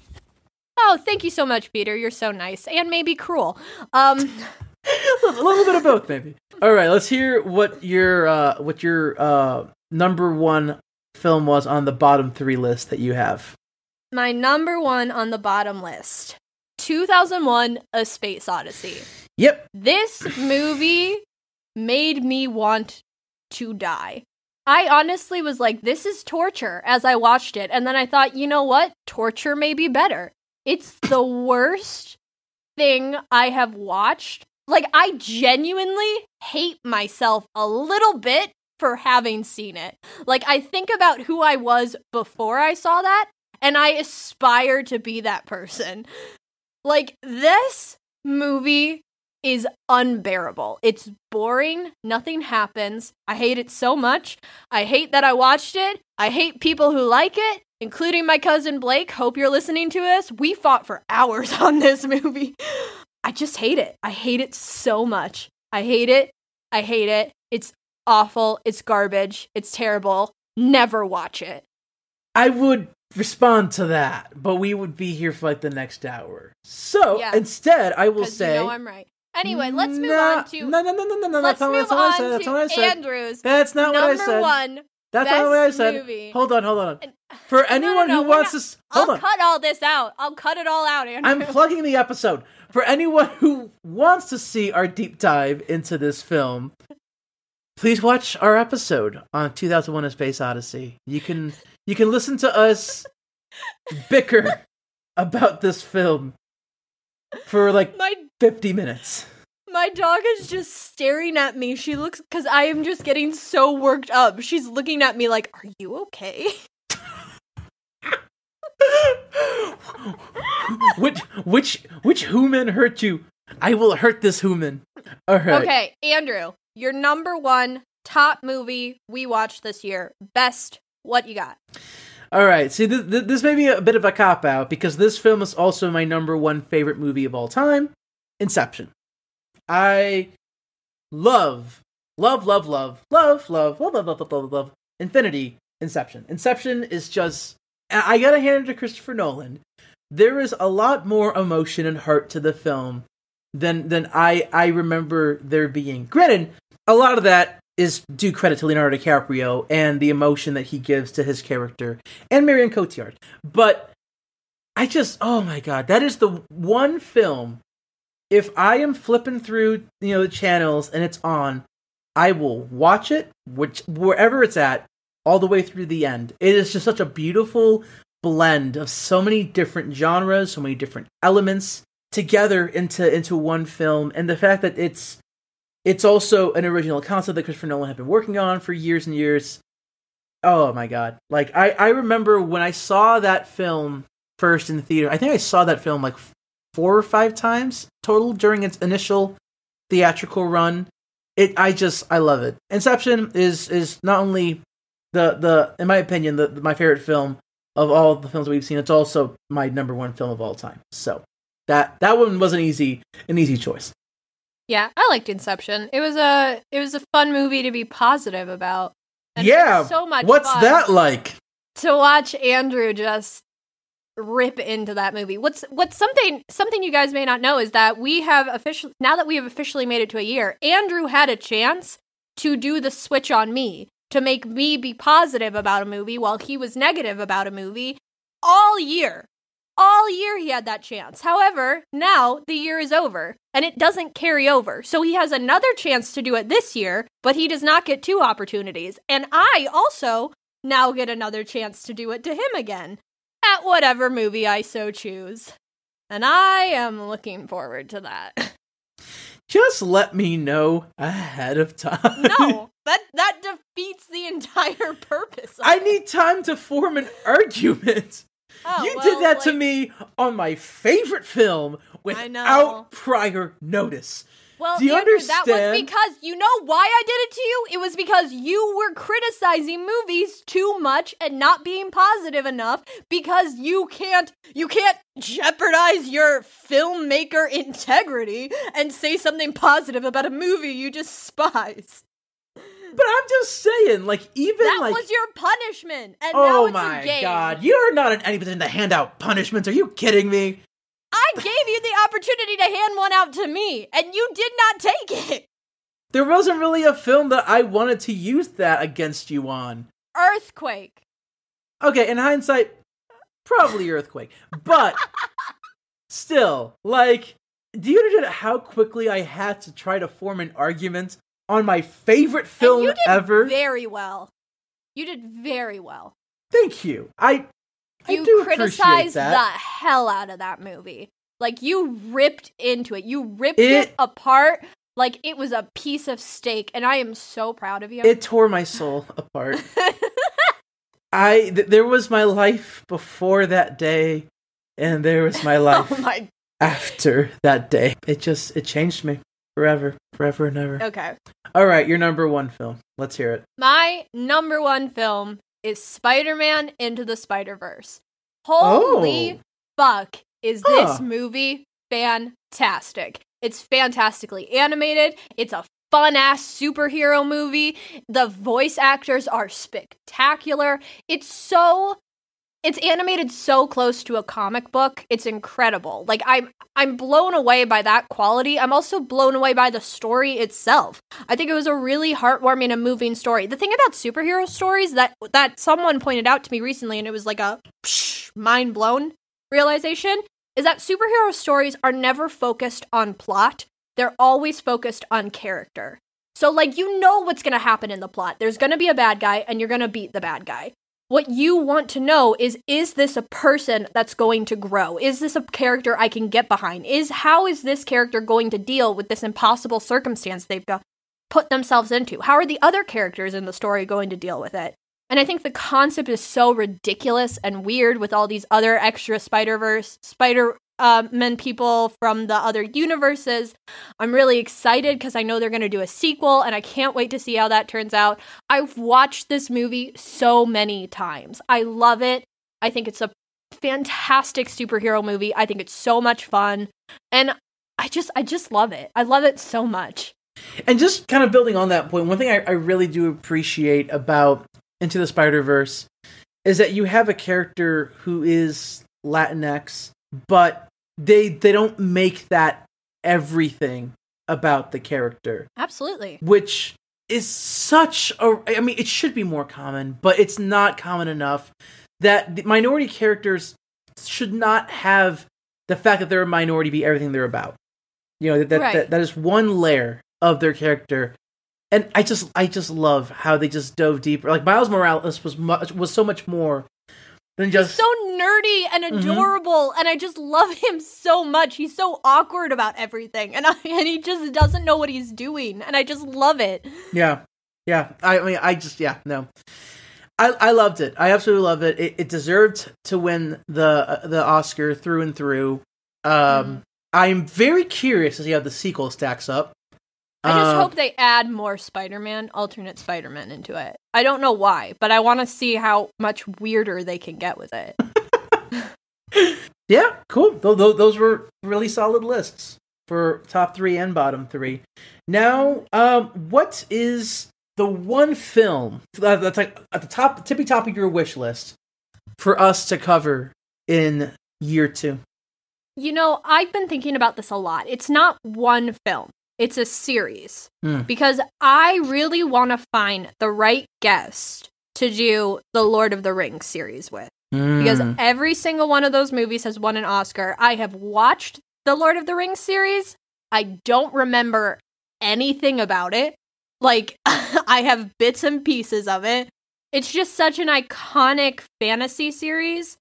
Oh, thank you so much, Peter. You're so nice and maybe cruel. Um, a little bit of both, maybe. All right, let's hear what your uh, what your uh, number one film was on the bottom three list that you have. my number one on the bottom list 2001 A Space Odyssey. Yep. This movie made me want to die. I honestly was like, this is torture as I watched it. And then I thought, you know what? Torture may be better. It's the worst thing I have watched. Like, I genuinely hate myself a little bit for having seen it. Like, I think about who I was before I saw that, and I aspire to be that person. Like this movie is unbearable. It's boring. Nothing happens. I hate it so much. I hate that I watched it. I hate people who like it, including my cousin Blake. Hope you're listening to us. We fought for hours on this movie. I just hate it. I hate it so much. I hate it. I hate it. It's awful. It's garbage. It's terrible. Never watch it. I would respond to that, but we would be here for like the next hour. So Yeah. instead, I will say. you know I'm right. Anyway, let's move Nah, on to No, no, no, no, no, no. let's That's not, move not what I on said. That's not what I said. Andrews. That's not what I number said. one. That's not the way I said. movie. Hold on, hold on. And- uh, For anyone no, no, who wants not- to, hold I'll on. cut all this out. I'll cut it all out, Andrew. I'm plugging the episode. For anyone who wants to see our deep dive into this film, please watch our episode on 2001: A Space Odyssey. You can you can listen to us bicker about this film for like my 50 minutes. My dog is just staring at me. She looks because I am just getting so worked up. She's looking at me like, "Are you okay?" which which which human hurt you? I will hurt this human. All right. Okay, Andrew, your number one top movie we watched this year. Best. What you got? All right. See, this, this may be a bit of a cop out because this film is also my number one favorite movie of all time Inception. I love, love, love, love, love, love, love, love, love, love, love, Infinity Inception. Inception is just. I gotta hand it to Christopher Nolan. There is a lot more emotion and heart to the film than than I I remember there being. Granted, a lot of that is due credit to Leonardo DiCaprio and the emotion that he gives to his character and Marion Cotillard. But I just, oh my god, that is the one film. If I am flipping through, you know, the channels and it's on, I will watch it, which wherever it's at, all the way through the end. It is just such a beautiful blend of so many different genres, so many different elements together into into one film, and the fact that it's it's also an original concept that Christopher Nolan had been working on for years and years. Oh my god! Like I I remember when I saw that film first in the theater. I think I saw that film like four or five times total during its initial theatrical run. It I just I love it. Inception is is not only the the in my opinion the, my favorite film of all the films we've seen. It's also my number one film of all time. So that that one was an easy an easy choice. Yeah, I liked Inception. It was a it was a fun movie to be positive about. And yeah, so much. What's that like? to watch Andrew just rip into that movie. What's what's something something you guys may not know is that we have officially now that we have officially made it to a year. Andrew had a chance to do the switch on me to make me be positive about a movie while he was negative about a movie all year. All year he had that chance. However, now the year is over and it doesn't carry over. So he has another chance to do it this year, but he does not get two opportunities. And I also now get another chance to do it to him again at whatever movie I so choose. And I am looking forward to that. Just let me know ahead of time. No, that that defeats the entire purpose. Of I it. need time to form an argument. Oh, you well, did that to me on my favorite film without prior notice. Well, Do you Andrew, that was because you know why I did it to you? It was because you were criticizing movies too much and not being positive enough because you can't you can't jeopardize your filmmaker integrity and say something positive about a movie you despise. But I'm just saying, like, even That like, was your punishment, and oh now oh it's my a game. god, you're not in any position to hand out punishments. Are you kidding me? I gave you the opportunity to hand one out to me, and you did not take it. There wasn't really a film that I wanted to use that against you on. Earthquake. Okay, in hindsight, probably Earthquake. But still, like, do you understand how quickly I had to try to form an argument on my favorite film and you did ever? very well. You did very well. Thank you. I I You criticized the hell out of that movie. Like you ripped into it. You ripped it, It- apart like it was a piece of steak, and I am so proud of you. It tore my soul apart. I th- there was my life before that day, and there was my oh life oh my after that day. It just it changed me forever, forever and ever. Okay. All right, your number one film. Let's hear it. My number one film is Spider Man Into the Spider Verse. Holy Oh. fuck, is this movie fantastic? It's fantastically animated. It's a fun ass superhero movie. The voice actors are spectacular. It's so it's animated so close to a comic book. It's incredible. Like I'm I'm blown away by that quality. I'm also blown away by the story itself. I think it was a really heartwarming and moving story. The thing about superhero stories that that someone pointed out to me recently and it was like a psh, mind blown realization is that superhero stories are never focused on plot. They're always focused on character. So like you know what's going to happen in the plot. There's going to be a bad guy and you're going to beat the bad guy. What you want to know is is this a person that's going to grow? Is this a character I can get behind? Is how is this character going to deal with this impossible circumstance they've got put themselves into? How are the other characters in the story going to deal with it? And I think the concept is so ridiculous and weird with all these other extra Spider Verse, Spider uh, Men people from the other universes. I'm really excited because I know they're going to do a sequel and I can't wait to see how that turns out. I've watched this movie so many times. I love it. I think it's a fantastic superhero movie. I think it's so much fun. And I just I just love it. I love it so much. And just kind of building on that point, one thing I, I really do appreciate about Into the Spider Verse is that you have a character who is Latinx, but they they don't make that everything about the character, Absolutely. which is such a. I mean, it should be more common, but it's not common enough that the minority characters should not have the fact that they're a minority be everything they're about. You know that that, Right. that, that is one layer of their character, and I just I just love how they just dove deeper. Like Miles Morales was much was so much more than just so nerdy and Mhm. adorable and i just love him so much he's so awkward about everything and, I, and he just doesn't know what he's doing and i just love it Yeah, yeah. I, I mean, I just yeah no. I I loved it. I absolutely love it. It, it deserved to win the uh, the Oscar through and through. Um, Mhm. I'm very curious to see how the sequel stacks up. I just Uh, hope they add more spider-man alternate spider-man into it i don't know why but i want to see how much weirder they can get with it Yeah, cool. Th- th- those were really solid lists for top three and bottom three. Now, um, what is the one film that's like at the top, tippy top of your wish list for us to cover in year two? you know i've been thinking about this a lot it's not one film it's a series Hmm. because i really want to find the right guest to do the lord of the rings series with because Mm. every single one of those movies has won an Oscar. I have watched the Lord of the Rings series. I don't remember anything about it. Like, I have bits and pieces of it. It's just such an iconic fantasy series.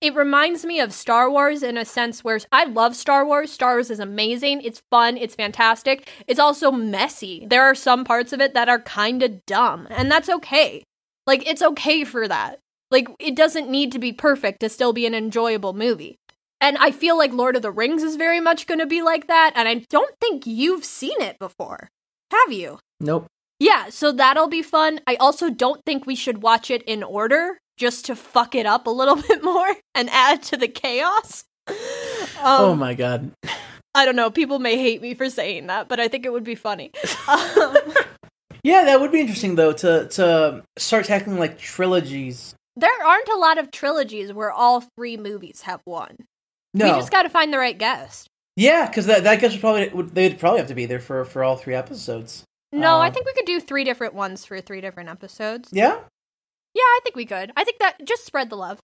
It reminds me of Star Wars in a sense where I love Star Wars. Star Wars is amazing. It's fun. It's fantastic. It's also messy. There are some parts of it that are kind of dumb, and that's okay. Like, it's okay for that. Like, it doesn't need to be perfect to still be an enjoyable movie. And I feel like Lord of the Rings is very much going to be like that. And I don't think you've seen it before. Have you? Nope. Yeah, so that'll be fun. I also don't think we should watch it in order just to fuck it up a little bit more and add to the chaos. Um, oh my god. I don't know. People may hate me for saying that, but I think it would be funny. Um, Yeah, that would be interesting though to to start tackling like trilogies. there aren't a lot of trilogies where all three movies have one. No. We just got to find the right guest. yeah, because that that guess would probably would, they'd probably have to be there for for all three episodes. No, I Um, think we could do three different ones for three different episodes. Yeah. Yeah, I think we could. I think that just spread the love.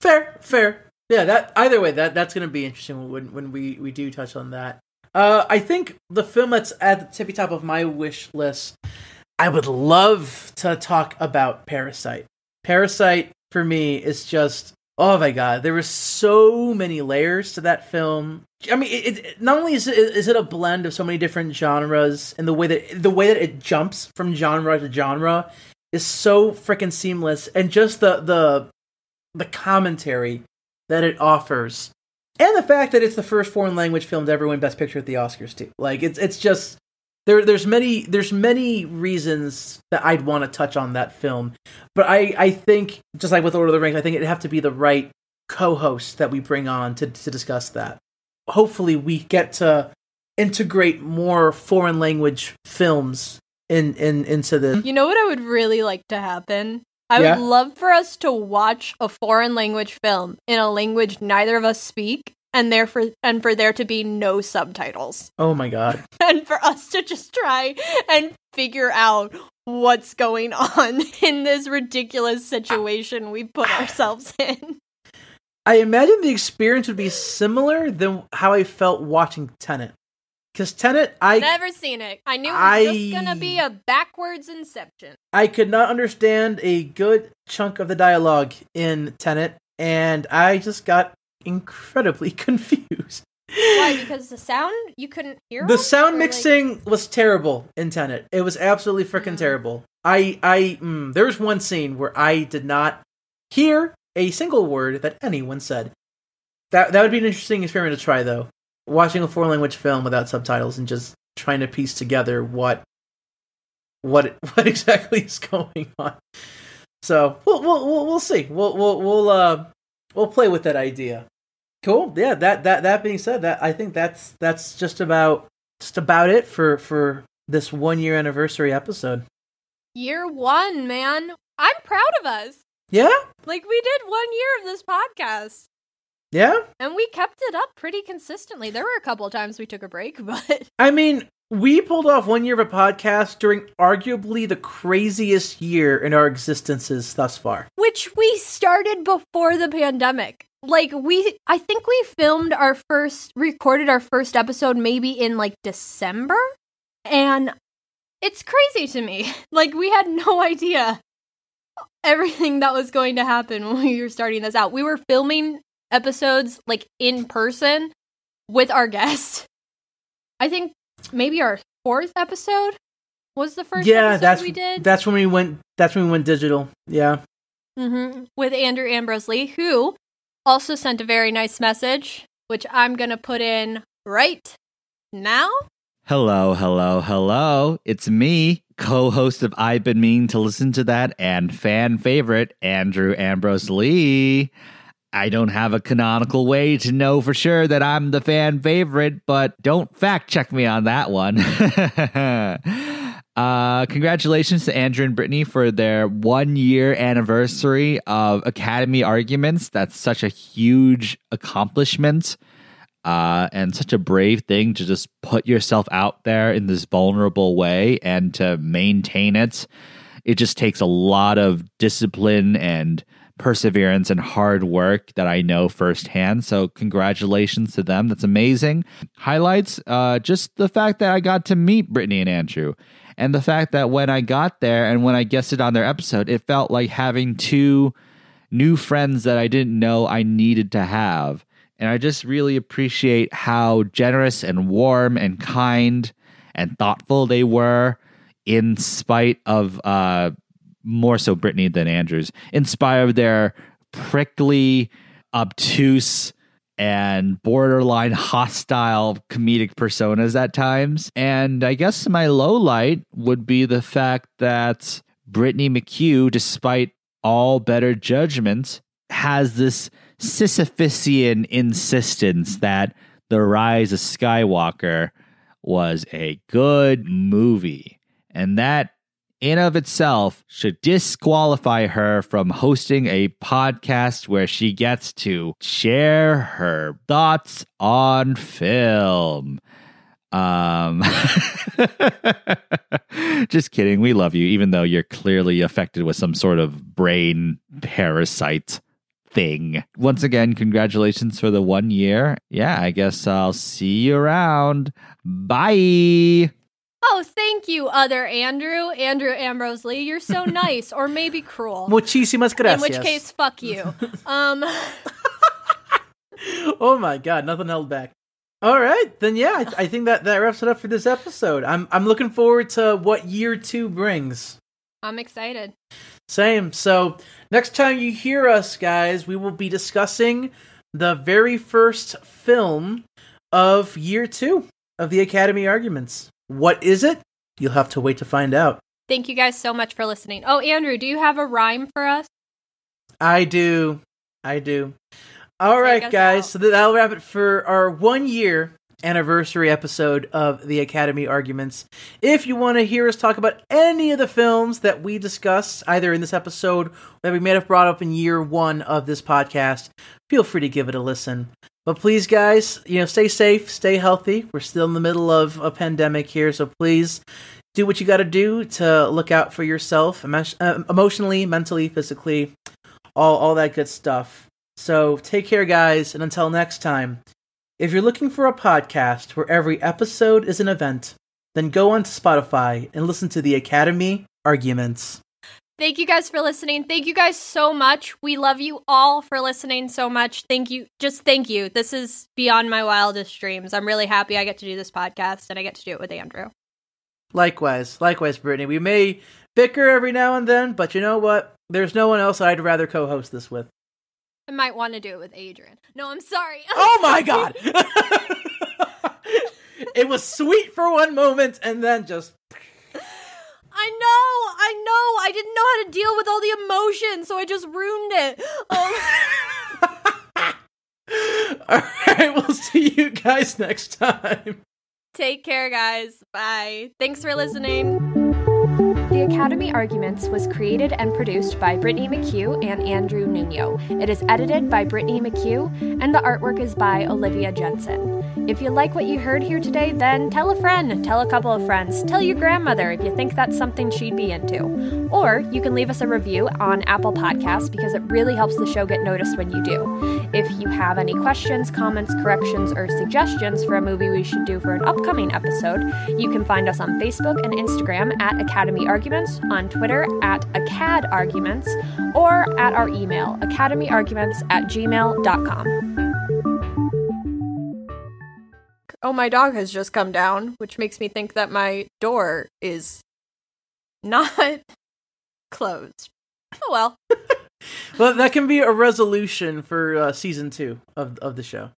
Fair, fair. Yeah, that either way, that that's gonna be interesting when when we we do touch on that. Uh, I think the film that's at the tippy top of my wish list. I would love to talk about Parasite. Parasite for me is just oh my god, there were so many layers to that film. I mean, it, it not only is it is it a blend of so many different genres, and the way that the way that it jumps from genre to genre is so freaking seamless, and just the the the commentary that it offers and the fact that it's the first foreign language film to ever win Best Picture at the Oscars too. Like it's it's just there there's many there's many reasons that I'd want to touch on that film, but I I think just like with Lord of the Rings, I think it'd have to be the right co-host that we bring on to to discuss that. Hopefully, we get to integrate more foreign language films in in into this. You know what I would really like to happen? I Yeah? would love for us to watch a foreign language film in a language neither of us speak and therefore and for there to be no subtitles. Oh my god. And for us to just try and figure out what's going on in this ridiculous situation we put ourselves in. I imagine the experience would be similar than how I felt watching Tenet. Because Tenet, I Never seen it. I knew it was I- just gonna be a backwards inception. I could not understand a good chunk of the dialogue in Tenet, and I just got incredibly confused. Why? Because the sound you couldn't hear. The sound Or, like- mixing was terrible in Tenet. It was absolutely freaking Mm. terrible. I, I, mm, there was one scene where I did not hear a single word that anyone said. That that would be an interesting experiment to try, though. Watching a foreign language film without subtitles and just trying to piece together what, what, what exactly is going on. So we'll we'll we'll, we'll see. We'll we'll we'll uh we'll play with that idea. Cool. Yeah. That that that being said, that I think that's that's just about just about it for for this one year anniversary episode. Year one, man. I'm proud of us. Yeah. Like we did one year of this podcast. Yeah. And we kept it up pretty consistently. There were a couple of times we took a break, but I mean, we pulled off one year of a podcast during arguably the craziest year in our existences thus far. which we started before the pandemic. Like we I think we filmed our first recorded our first episode maybe in like December and it's crazy to me. Like we had no idea everything that was going to happen when we were starting this out. We were filming episodes like in person with our guest. I think maybe our fourth episode was the first yeah, episode that's we did. that's when we went. That's when we went digital. Yeah. hmm With Andrew Ambrose Lee, who also sent a very nice message, which I'm going to put in right now. Hello, hello, hello. It's me, co host of I've Been Meaning to Listen to That and fan favorite, Andrew Ambrose Lee. I don't have a canonical way to know for sure that I'm the fan favorite, but don't fact check me on that one. uh, congratulations to Andrew and Brittney for their one year anniversary of Academy Arguments. That's such a huge accomplishment uh, and such a brave thing to just put yourself out there in this vulnerable way and to maintain it. It just takes a lot of discipline and perseverance and hard work that I know firsthand. So, congratulations to them. That's amazing. Highlights uh, just the fact that I got to meet Brittney and Andrew. And the fact that when I got there and when I guested on their episode, it felt like having two new friends that I didn't know I needed to have. And I just really appreciate how generous and warm and kind and thoughtful they were, in spite of uh, more so Brittney than Andrews, in spite of their prickly, obtuse, and borderline hostile comedic personas at times. And I guess my low light would be the fact that Brittney McHugh, despite all better judgment, has this Sisyphusian insistence that The Rise of Skywalker was a good movie. And that in of itself should disqualify her from hosting a podcast where she gets to share her thoughts on film. Um just kidding. We love you even though you're clearly affected with some sort of brain parasite thing. Once again, congratulations for the 1 year. Yeah, I guess I'll see you around. Bye. Oh, thank you, other Andrew, Andrew Ambrose Lee. You're so nice, or maybe cruel. Muchísimas gracias. In which case, fuck you. Um, oh my god, nothing held back. All right, then yeah, I, I think that that wraps it up for this episode. I'm I'm looking forward to what year two brings. I'm excited. Same. So next time you hear us, guys, we will be discussing the very first film of year two of the Academy Arguments. What is it? You'll have to wait to find out. Thank you guys so much for listening. Oh, Andrew, do you have a rhyme for us? I do. I do. All right, guys. out. So that'll wrap it for our one year anniversary episode of the Academy Arguments. If you want to hear us talk about any of the films that we discussed, either in this episode or that we may have brought up in year one of this podcast, feel free to give it a listen. But please, guys, you know, stay safe, stay healthy. We're still in the middle of a pandemic here, so please do what you got to do to look out for yourself, uh, emotionally, mentally, physically, all all that good stuff. So take care, guys, and until next time. If you're looking for a podcast where every episode is an event, then go on to Spotify and listen to the Academy Arguments. Thank you guys for listening. Thank you guys so much. We love you all for listening so much. Thank you. Just thank you. This is beyond my wildest dreams. I'm really happy I get to do this podcast and I get to do it with Andrew. Likewise, likewise, Brittney. We may bicker every now and then, but you know what? There's no one else I'd rather co-host this with. I might want to do it with Adrian. No, I'm sorry. Oh my god! it was sweet for one moment, and then just I know, I know. I didn't know how to deal with all the emotion, so I just ruined it. Oh. All right, we'll see you guys next time. Take care, guys. Bye. Thanks for listening. The Academy Arguments was created and produced by Brittney McHugh and Andrew Nuno. It is edited by Brittney McHugh, and the artwork is by Olivia Jensen. If you like what you heard here today, then tell a friend, tell a couple of friends, tell your grandmother if you think that's something she'd be into. Or you can leave us a review on Apple Podcasts because it really helps the show get noticed when you do. If you have any questions, comments, corrections, or suggestions for a movie we should do for an upcoming episode, you can find us on Facebook and Instagram at Academy Arguments, on Twitter at Acad Arguments, or at our email, academyarguments at gmail.com. Oh, my dog has just come down, which makes me think that my door is not closed. Oh well. Well, that can be a resolution for uh, season two of of the show.